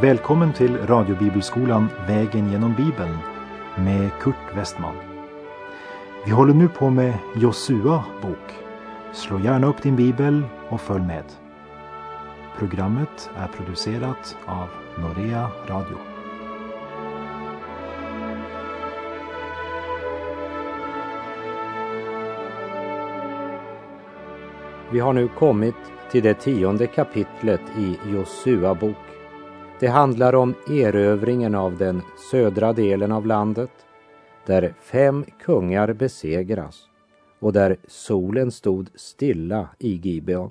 Välkommen till radiobibelskolan Vägen genom Bibeln med Kurt Westman. Vi håller nu på med Josua bok. Slå gärna upp din bibel och följ med. Programmet är producerat av Norea Radio. Vi har nu kommit till det tionde kapitlet i Josua bok. Det handlar om erövringen av den södra delen av landet, där fem kungar besegras och där solen stod stilla i Gibeon.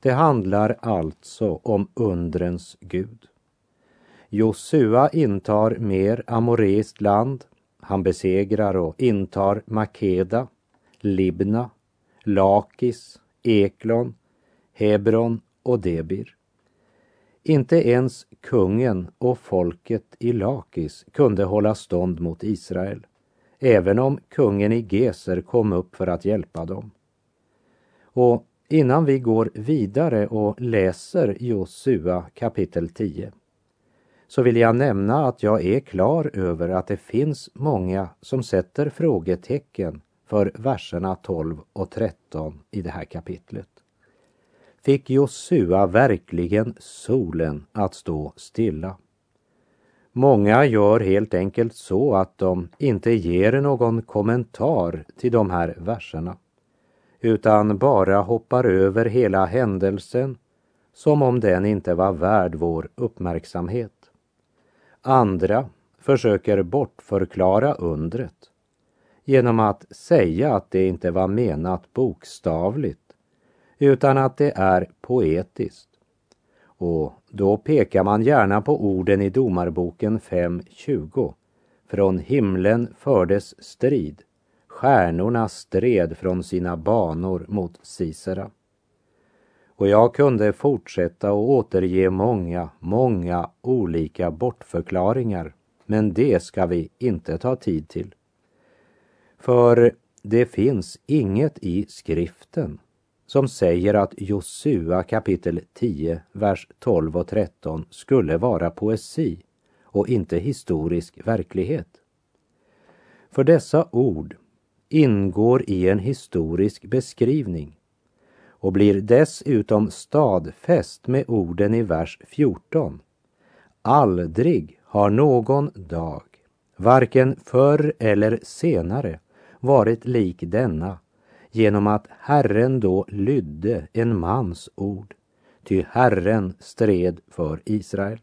Det handlar alltså om undrens Gud. Josua intar mer amoreiskt land. Han besegrar och intar Makeda, Libna, Lakis, Eklon, Hebron och Debir. Inte ens kungen och folket i Lakis kunde hålla stånd mot Israel, även om kungen i Geser kom upp för att hjälpa dem. Och innan vi går vidare och läser Josua kapitel 10 så vill jag nämna att jag är klar över att det finns många som sätter frågetecken för verserna 12 och 13 i det här kapitlet fick Josua verkligen solen att stå stilla. Många gör helt enkelt så att de inte ger någon kommentar till de här verserna, utan bara hoppar över hela händelsen som om den inte var värd vår uppmärksamhet. Andra försöker bortförklara undret genom att säga att det inte var menat bokstavligt utan att det är poetiskt. Och då pekar man gärna på orden i Domarboken 5.20. Från himlen fördes strid, stjärnorna stred från sina banor mot Sisera. Och jag kunde fortsätta och återge många, många olika bortförklaringar, men det ska vi inte ta tid till. För det finns inget i skriften som säger att Josua kapitel 10, vers 12 och 13 skulle vara poesi och inte historisk verklighet. För dessa ord ingår i en historisk beskrivning och blir dessutom stadfäst med orden i vers 14. Aldrig har någon dag, varken förr eller senare, varit lik denna genom att Herren då lydde en mans ord, ty Herren stred för Israel.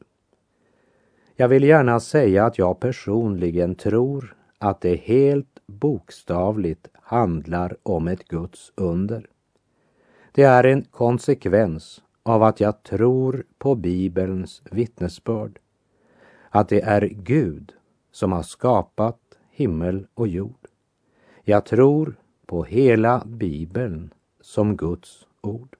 Jag vill gärna säga att jag personligen tror att det helt bokstavligt handlar om ett Guds under. Det är en konsekvens av att jag tror på Bibelns vittnesbörd. Att det är Gud som har skapat himmel och jord. Jag tror på hela Bibeln som Guds ord.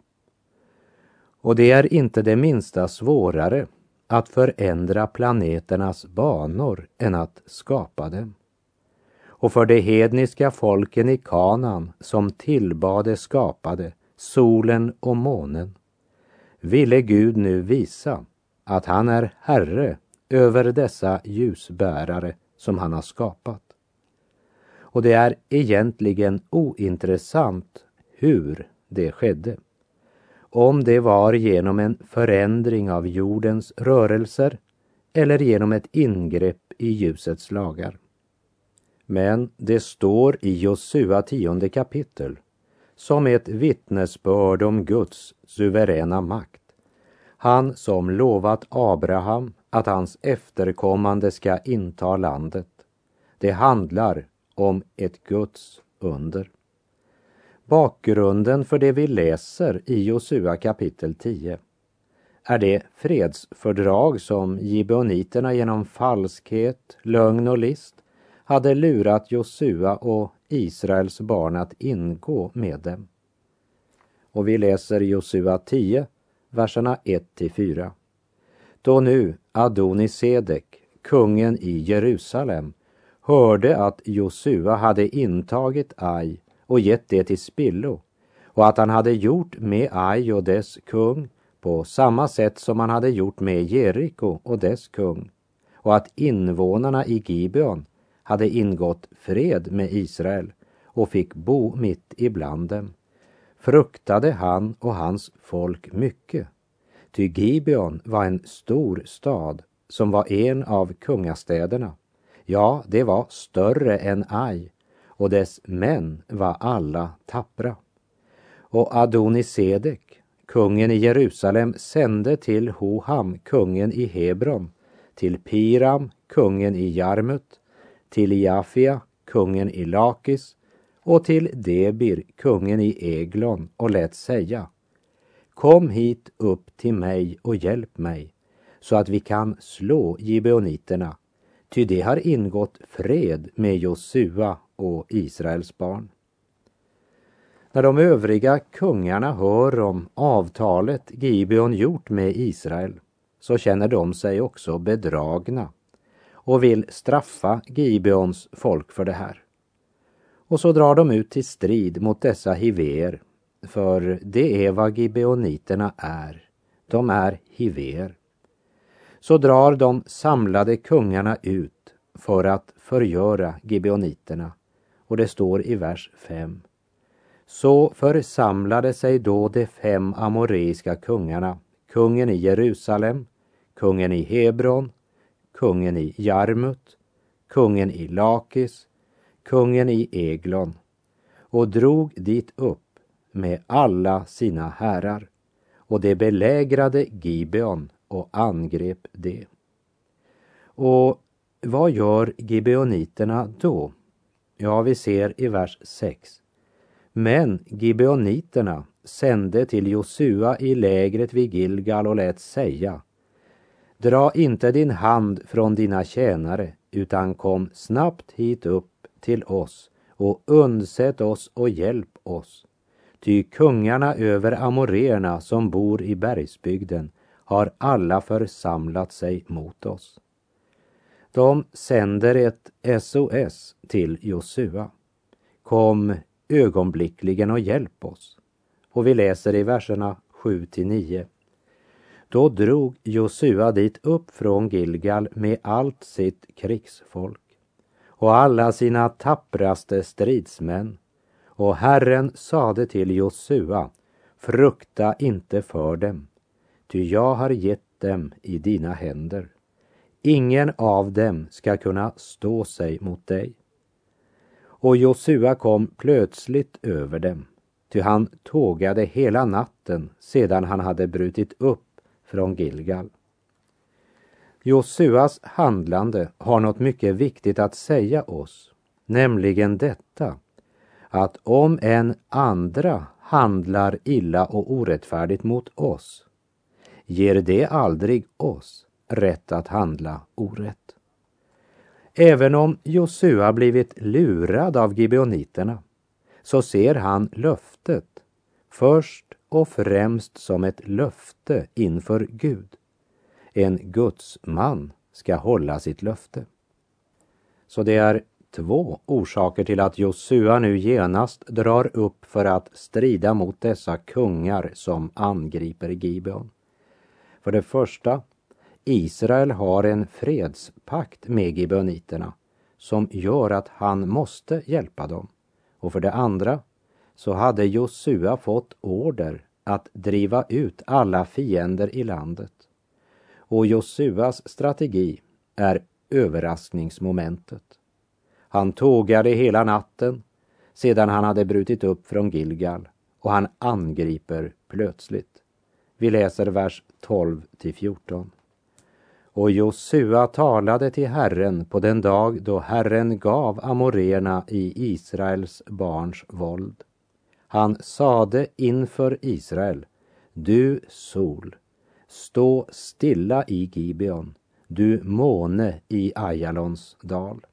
Och det är inte det minsta svårare att förändra planeternas banor än att skapa dem. Och för de hedniska folken i Kanan som tillbade skapade solen och månen ville Gud nu visa att han är Herre över dessa ljusbärare som han har skapat. Och det är egentligen ointressant hur det skedde. Om det var genom en förändring av jordens rörelser eller genom ett ingrepp i ljusets lagar. Men det står i Josua tionde kapitel som ett vittnesbörd om Guds suveräna makt. Han som lovat Abraham att hans efterkommande ska inta landet. Det handlar om ett Guds under. Bakgrunden för det vi läser i Josua kapitel 10 är det fredsfördrag som gibeoniterna genom falskhet, lögn och list hade lurat Josua och Israels barn att ingå med dem. Och vi läser Josua 10, verserna 1 4. Då nu Adonisedek, kungen i Jerusalem, hörde att Josua hade intagit Aj och gett det till spillo och att han hade gjort med Aj och dess kung på samma sätt som han hade gjort med Jeriko och dess kung och att invånarna i Gibeon hade ingått fred med Israel och fick bo mitt ibland dem fruktade han och hans folk mycket. Ty Gibeon var en stor stad som var en av kungastäderna. Ja, det var större än aj, och dess män var alla tappra. Och Adonisedek, kungen i Jerusalem, sände till Hoham, kungen i Hebron, till Piram, kungen i Jarmut, till Jafia, kungen i Lakis och till Debir, kungen i Eglon, och lät säga Kom hit upp till mig och hjälp mig, så att vi kan slå gibeoniterna, ty det har ingått fred med Josua och Israels barn. När de övriga kungarna hör om avtalet Gibeon gjort med Israel så känner de sig också bedragna och vill straffa Gibeons folk för det här. Och så drar de ut till strid mot dessa hiver, för det är vad gibeoniterna är. De är hiver. Så drar de samlade kungarna ut för att förgöra gibeoniterna. Och det står i vers 5. Så församlade sig då de fem amoreiska kungarna, kungen i Jerusalem, kungen i Hebron, kungen i Jarmut, kungen i Lakis, kungen i Eglon och drog dit upp med alla sina herrar och de belägrade Gibeon och angrep det. Och vad gör gibeoniterna då? Ja, vi ser i vers 6. Men gibeoniterna sände till Josua i lägret vid Gilgal och lät säga Dra inte din hand från dina tjänare utan kom snabbt hit upp till oss och undsätt oss och hjälp oss. Ty kungarna över amoréerna som bor i bergsbygden har alla församlat sig mot oss. De sänder ett SOS till Josua. Kom ögonblickligen och hjälp oss. Och vi läser i verserna 7 till 9. Då drog Josua dit upp från Gilgal med allt sitt krigsfolk och alla sina tappraste stridsmän. Och Herren sade till Josua, frukta inte för dem, ty jag har gett dem i dina händer. Ingen av dem ska kunna stå sig mot dig. Och Josua kom plötsligt över dem, ty han tågade hela natten sedan han hade brutit upp från Gilgal. Josuas handlande har något mycket viktigt att säga oss, nämligen detta att om en andra handlar illa och orättfärdigt mot oss, ger det aldrig oss rätt att handla orätt. Även om Josua blivit lurad av gibeoniterna så ser han löftet först och främst som ett löfte inför Gud en gudsman ska hålla sitt löfte. Så det är två orsaker till att Josua nu genast drar upp för att strida mot dessa kungar som angriper Gibeon. För det första, Israel har en fredspakt med gibeoniterna som gör att han måste hjälpa dem. Och för det andra så hade Josua fått order att driva ut alla fiender i landet och Josuas strategi är överraskningsmomentet. Han tågade hela natten sedan han hade brutit upp från Gilgal och han angriper plötsligt. Vi läser vers 12 till 14. Och Josua talade till Herren på den dag då Herren gav amorerna i Israels barns våld. Han sade inför Israel, du sol, Stå stilla i Gibeon, du måne i Ajalons dal.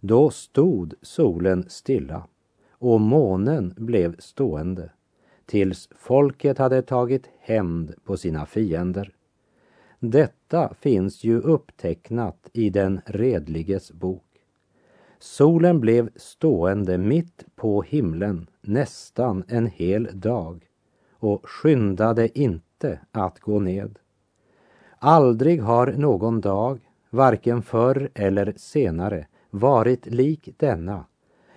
Då stod solen stilla och månen blev stående tills folket hade tagit hämnd på sina fiender. Detta finns ju upptecknat i den redliges bok. Solen blev stående mitt på himlen nästan en hel dag och skyndade inte att gå ned. Aldrig har någon dag, varken förr eller senare, varit lik denna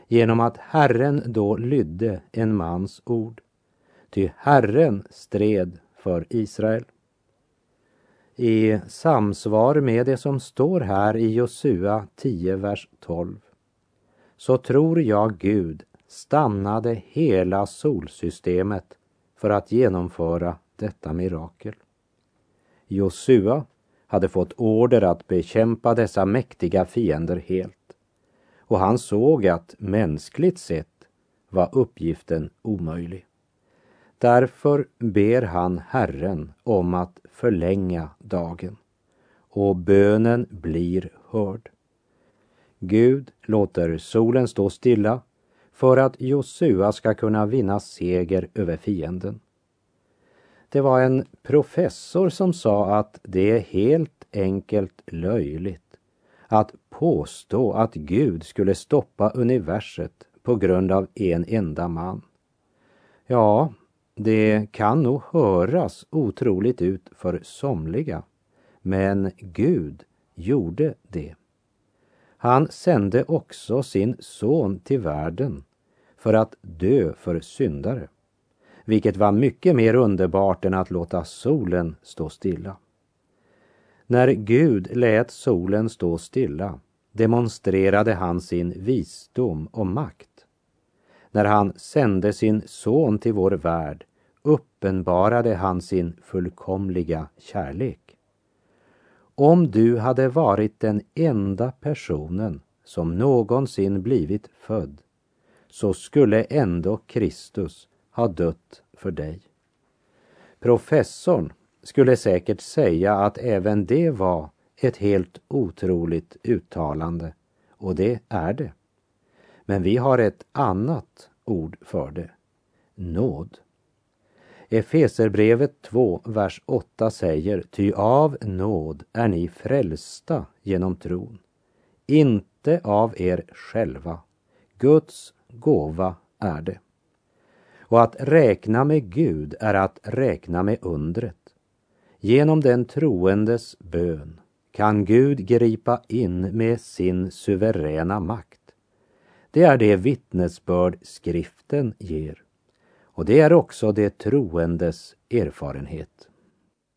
genom att Herren då lydde en mans ord. Ty Herren stred för Israel. I samsvar med det som står här i Josua 10, vers 12 så tror jag Gud stannade hela solsystemet för att genomföra detta mirakel. Josua hade fått order att bekämpa dessa mäktiga fiender helt och han såg att mänskligt sett var uppgiften omöjlig. Därför ber han Herren om att förlänga dagen och bönen blir hörd. Gud låter solen stå stilla för att Josua ska kunna vinna seger över fienden. Det var en professor som sa att det är helt enkelt löjligt att påstå att Gud skulle stoppa universet på grund av en enda man. Ja, det kan nog höras otroligt ut för somliga, men Gud gjorde det. Han sände också sin son till världen för att dö för syndare, vilket var mycket mer underbart än att låta solen stå stilla. När Gud lät solen stå stilla demonstrerade han sin visdom och makt. När han sände sin son till vår värld uppenbarade han sin fullkomliga kärlek. Om du hade varit den enda personen som någonsin blivit född så skulle ändå Kristus ha dött för dig. Professorn skulle säkert säga att även det var ett helt otroligt uttalande och det är det. Men vi har ett annat ord för det. Nåd. Efeserbrevet 2, vers 8 säger, ty av nåd är ni frälsta genom tron, inte av er själva. Guds gåva är det. Och att räkna med Gud är att räkna med undret. Genom den troendes bön kan Gud gripa in med sin suveräna makt. Det är det vittnesbörd skriften ger. Och det är också det troendes erfarenhet.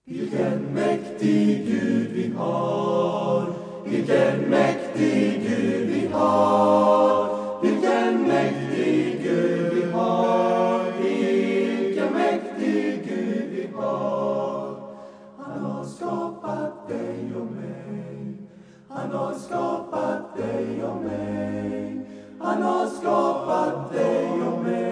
Vilken mäktig Gud vi har, vilken mäktig Gud vi har, vilken mäktig Gud vi har, vilken mäktig Gud vi har. Han har skapat dig och mig, han har skapat dig och mig, han har skapat dig och mig.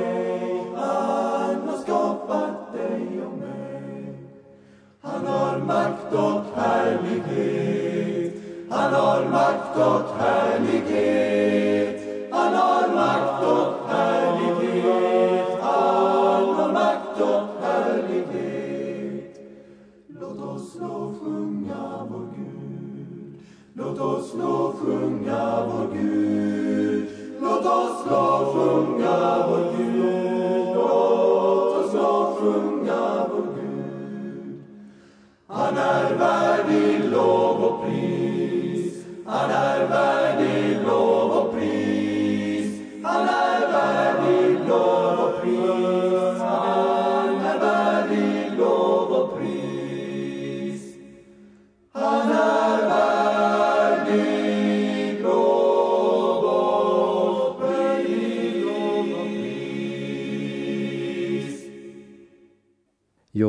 Han har makt och härlighet. Han har makt och härlighet.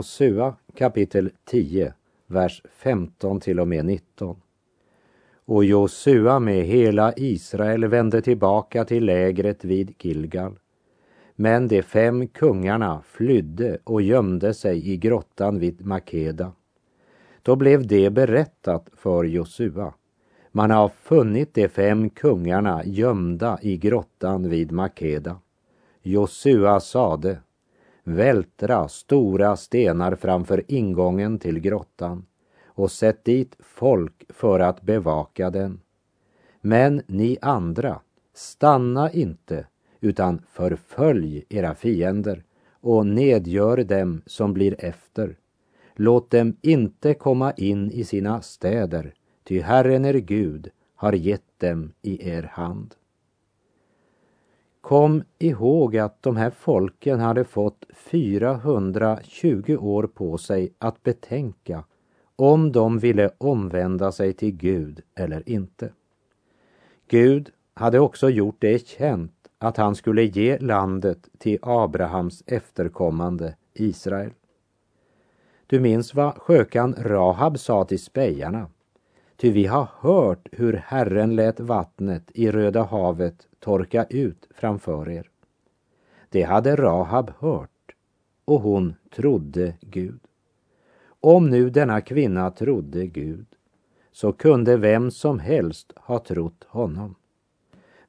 Josua kapitel 10, vers 15 till och med 19. Och Josua med hela Israel vände tillbaka till lägret vid Gilgal. Men de fem kungarna flydde och gömde sig i grottan vid Makeda. Då blev det berättat för Josua. Man har funnit de fem kungarna gömda i grottan vid Makeda. Josua sade, vältra stora stenar framför ingången till grottan och sätt dit folk för att bevaka den. Men ni andra, stanna inte, utan förfölj era fiender och nedgör dem som blir efter. Låt dem inte komma in i sina städer, ty Herren er Gud har gett dem i er hand. Kom ihåg att de här folken hade fått 420 år på sig att betänka om de ville omvända sig till Gud eller inte. Gud hade också gjort det känt att han skulle ge landet till Abrahams efterkommande Israel. Du minns vad skökan Rahab sa till spejarna. Ty vi har hört hur Herren lät vattnet i Röda havet torka ut framför er. Det hade Rahab hört och hon trodde Gud. Om nu denna kvinna trodde Gud så kunde vem som helst ha trott honom.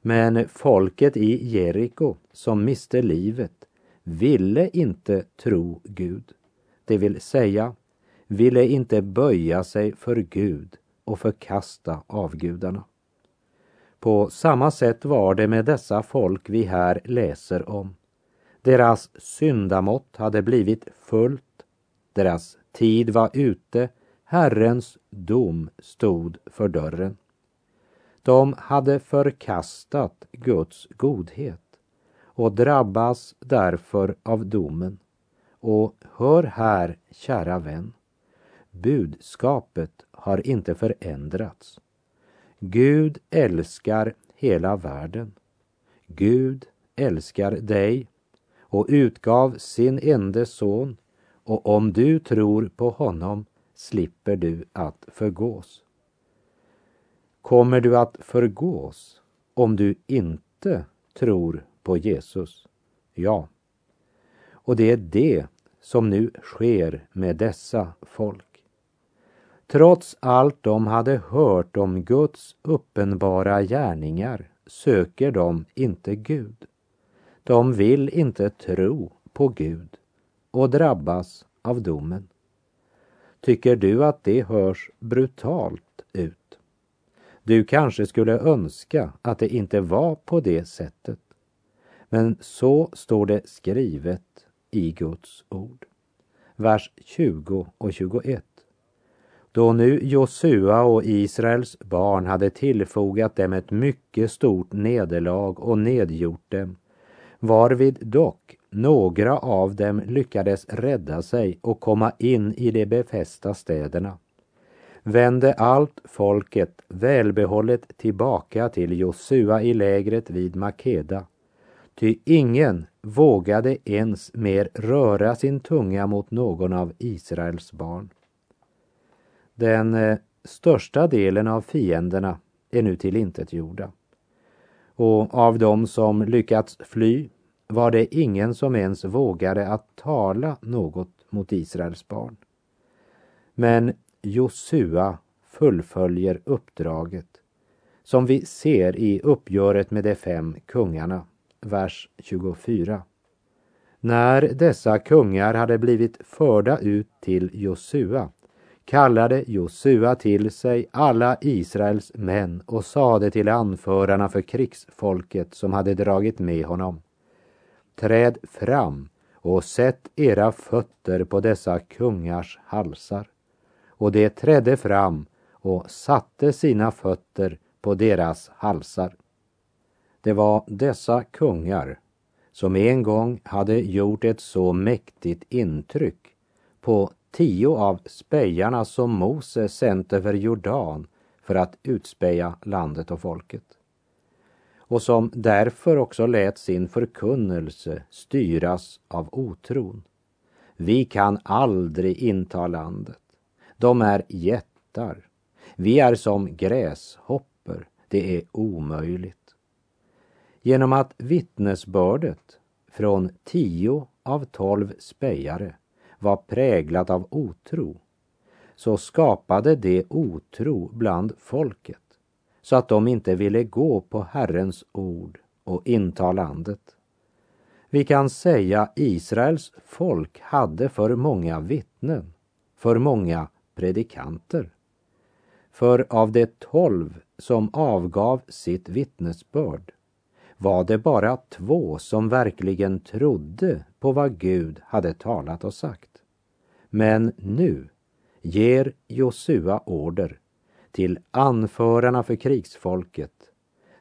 Men folket i Jeriko som miste livet ville inte tro Gud. Det vill säga, ville inte böja sig för Gud och förkasta avgudarna. På samma sätt var det med dessa folk vi här läser om. Deras syndamått hade blivit fullt, deras tid var ute, Herrens dom stod för dörren. De hade förkastat Guds godhet och drabbas därför av domen. Och hör här, kära vän, budskapet har inte förändrats. Gud älskar hela världen. Gud älskar dig och utgav sin ende son och om du tror på honom slipper du att förgås. Kommer du att förgås om du inte tror på Jesus? Ja. Och det är det som nu sker med dessa folk. Trots allt de hade hört om Guds uppenbara gärningar söker de inte Gud. De vill inte tro på Gud och drabbas av domen. Tycker du att det hörs brutalt ut? Du kanske skulle önska att det inte var på det sättet. Men så står det skrivet i Guds ord. Vers 20 och 21. Då nu Josua och Israels barn hade tillfogat dem ett mycket stort nederlag och nedgjort dem, varvid dock några av dem lyckades rädda sig och komma in i de befästa städerna, vände allt folket välbehållet tillbaka till Josua i lägret vid Makeda, ty ingen vågade ens mer röra sin tunga mot någon av Israels barn. Den eh, största delen av fienderna är nu tillintetgjorda. Och av dem som lyckats fly var det ingen som ens vågade att tala något mot Israels barn. Men Josua fullföljer uppdraget som vi ser i uppgöret med de fem kungarna, vers 24. När dessa kungar hade blivit förda ut till Josua kallade Josua till sig alla Israels män och sade till anförarna för krigsfolket som hade dragit med honom. Träd fram och sätt era fötter på dessa kungars halsar. Och de trädde fram och satte sina fötter på deras halsar. Det var dessa kungar som en gång hade gjort ett så mäktigt intryck på tio av spejarna som Mose sänt över Jordan för att utspeja landet och folket. Och som därför också lät sin förkunnelse styras av otron. Vi kan aldrig inta landet. De är jättar. Vi är som gräshopper. Det är omöjligt. Genom att vittnesbördet från tio av tolv spejare var präglat av otro, så skapade det otro bland folket så att de inte ville gå på Herrens ord och inta landet. Vi kan säga Israels folk hade för många vittnen, för många predikanter. För av de tolv som avgav sitt vittnesbörd var det bara två som verkligen trodde på vad Gud hade talat och sagt. Men nu ger Josua order till anförarna för krigsfolket.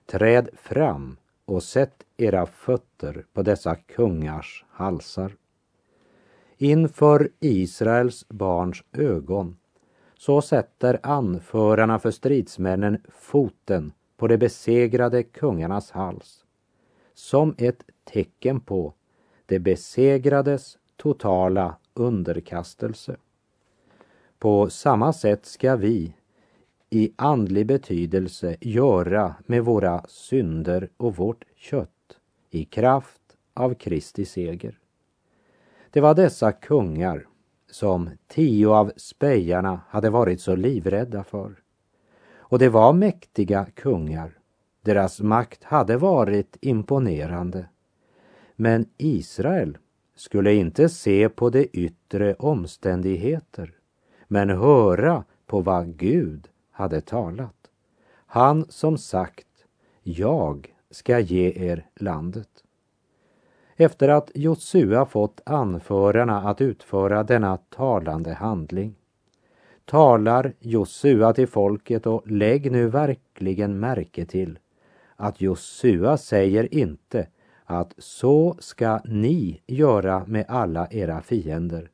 Träd fram och sätt era fötter på dessa kungars halsar. Inför Israels barns ögon så sätter anförarna för stridsmännen foten på de besegrade kungarnas hals som ett tecken på de besegrades totala underkastelse. På samma sätt ska vi i andlig betydelse göra med våra synder och vårt kött i kraft av Kristi seger. Det var dessa kungar som tio av spejarna hade varit så livrädda för. Och det var mäktiga kungar. Deras makt hade varit imponerande. Men Israel skulle inte se på de yttre omständigheter men höra på vad Gud hade talat. Han som sagt, jag ska ge er landet. Efter att Josua fått anförarna att utföra denna talande handling talar Josua till folket och lägg nu verkligen märke till att Josua säger inte att så ska ni göra med alla era fiender,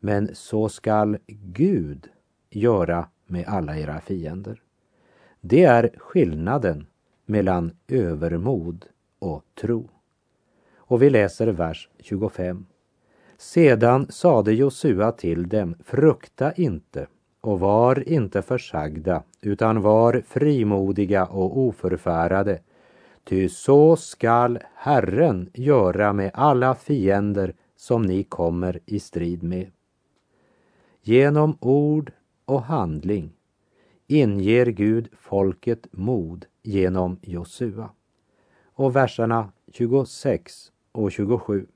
men så skall Gud göra med alla era fiender. Det är skillnaden mellan övermod och tro. Och vi läser vers 25. Sedan sade Josua till dem, frukta inte och var inte försagda, utan var frimodiga och oförfärade, ty så skall Herren göra med alla fiender som ni kommer i strid med. Genom ord och handling inger Gud folket mod genom Josua. Och verserna 26 och 27.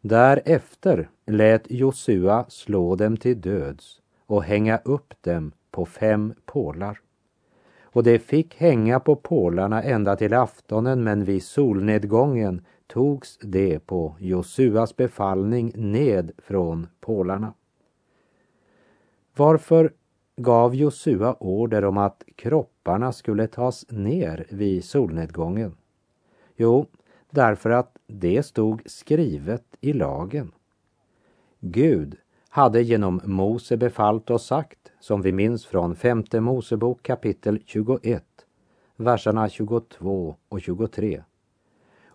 Därefter lät Josua slå dem till döds och hänga upp dem på fem pålar. Och de fick hänga på pålarna ända till aftonen men vid solnedgången togs det på Josuas befallning ned från pålarna. Varför gav Josua order om att kropparna skulle tas ner vid solnedgången? Jo, därför att det stod skrivet i lagen. Gud hade genom Mose befallt och sagt, som vi minns från femte Mosebok kapitel 21, verserna 22 och 23.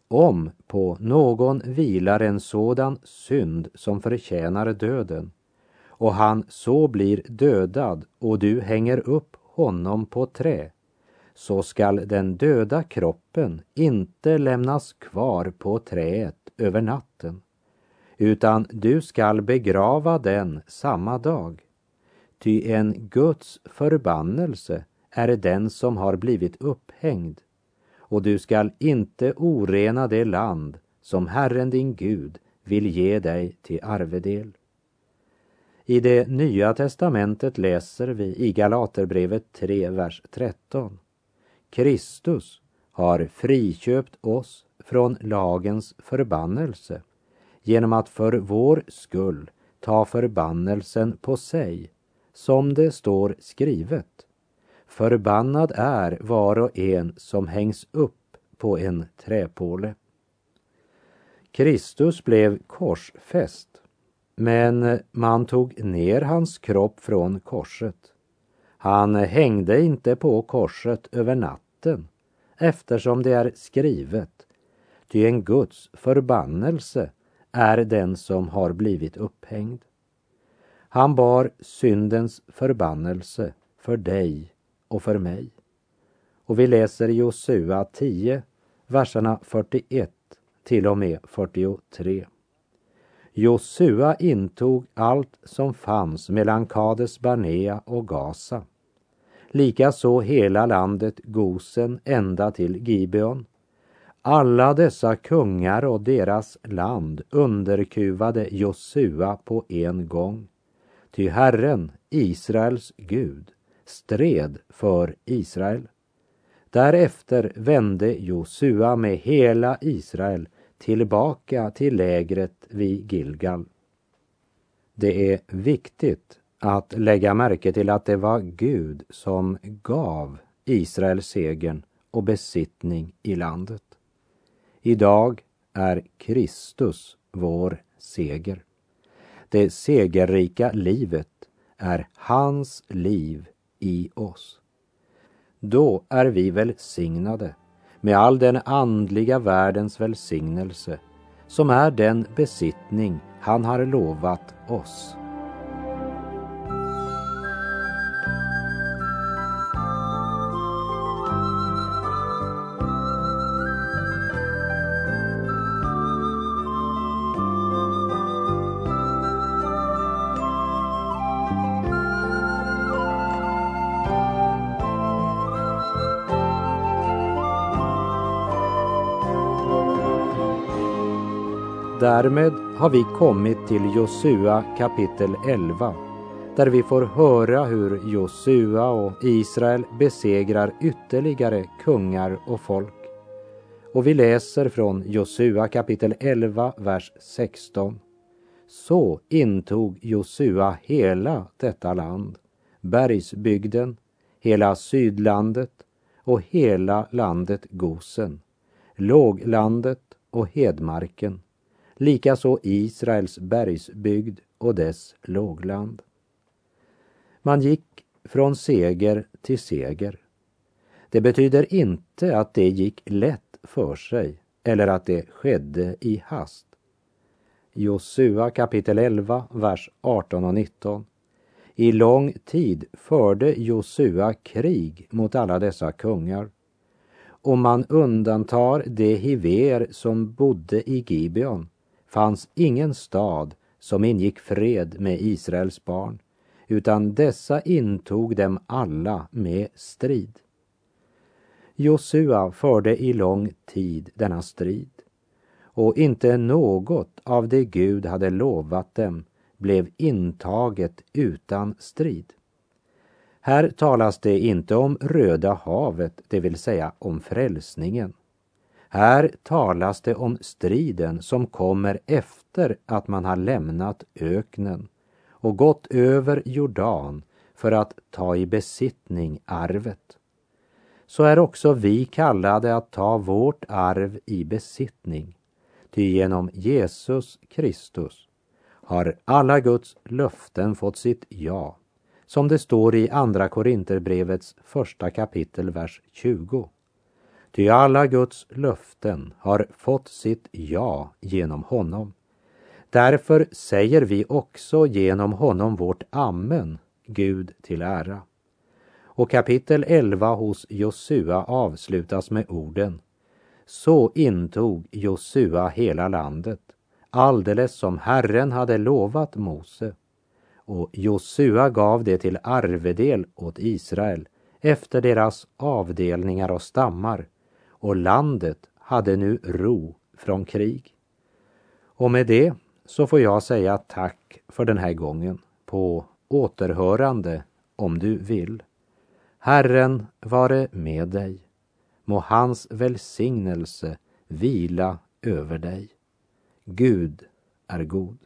Om på någon vilar en sådan synd som förtjänar döden och han så blir dödad och du hänger upp honom på trä, så skall den döda kroppen inte lämnas kvar på träet över natten, utan du skall begrava den samma dag. Ty en Guds förbannelse är den som har blivit upphängd, och du skall inte orena det land som Herren din Gud vill ge dig till arvedel. I det nya testamentet läser vi i Galaterbrevet 3, vers 13. Kristus har friköpt oss från lagens förbannelse genom att för vår skull ta förbannelsen på sig, som det står skrivet. Förbannad är var och en som hängs upp på en träpåle. Kristus blev korsfäst men man tog ner hans kropp från korset. Han hängde inte på korset över natten eftersom det är skrivet. Ty en Guds förbannelse är den som har blivit upphängd. Han bar syndens förbannelse för dig och för mig. Och vi läser Josua 10, verserna 41 till och med 43. Josua intog allt som fanns mellan Kades Barnea och Gaza. Likaså hela landet Gosen ända till Gibeon. Alla dessa kungar och deras land underkuvade Josua på en gång. Ty Herren, Israels Gud, stred för Israel. Därefter vände Josua med hela Israel tillbaka till lägret vid Gilgal. Det är viktigt att lägga märke till att det var Gud som gav Israel segern och besittning i landet. Idag är Kristus vår seger. Det segerrika livet är hans liv i oss. Då är vi välsignade med all den andliga världens välsignelse som är den besittning han har lovat oss. Därmed har vi kommit till Josua kapitel 11 där vi får höra hur Josua och Israel besegrar ytterligare kungar och folk. Och vi läser från Josua kapitel 11, vers 16. Så intog Josua hela detta land, bergsbygden, hela sydlandet och hela landet Gosen, låglandet och hedmarken likaså Israels bergsbygd och dess lågland. Man gick från seger till seger. Det betyder inte att det gick lätt för sig eller att det skedde i hast. Josua kapitel 11, vers 18 och 19. I lång tid förde Josua krig mot alla dessa kungar. Om man undantar de hiver som bodde i Gibeon fanns ingen stad som ingick fred med Israels barn, utan dessa intog dem alla med strid. Josua förde i lång tid denna strid och inte något av det Gud hade lovat dem blev intaget utan strid. Här talas det inte om Röda havet, det vill säga om frälsningen. Här talas det om striden som kommer efter att man har lämnat öknen och gått över Jordan för att ta i besittning arvet. Så är också vi kallade att ta vårt arv i besittning. Ty genom Jesus Kristus har alla Guds löften fått sitt ja, som det står i Andra Korinterbrevets första kapitel, vers 20. Ty alla Guds löften har fått sitt ja genom honom. Därför säger vi också genom honom vårt amen, Gud till ära. Och kapitel 11 hos Josua avslutas med orden Så intog Josua hela landet, alldeles som Herren hade lovat Mose. Och Josua gav det till arvedel åt Israel efter deras avdelningar och stammar och landet hade nu ro från krig. Och med det så får jag säga tack för den här gången på återhörande om du vill. Herren vare med dig. Må hans välsignelse vila över dig. Gud är god.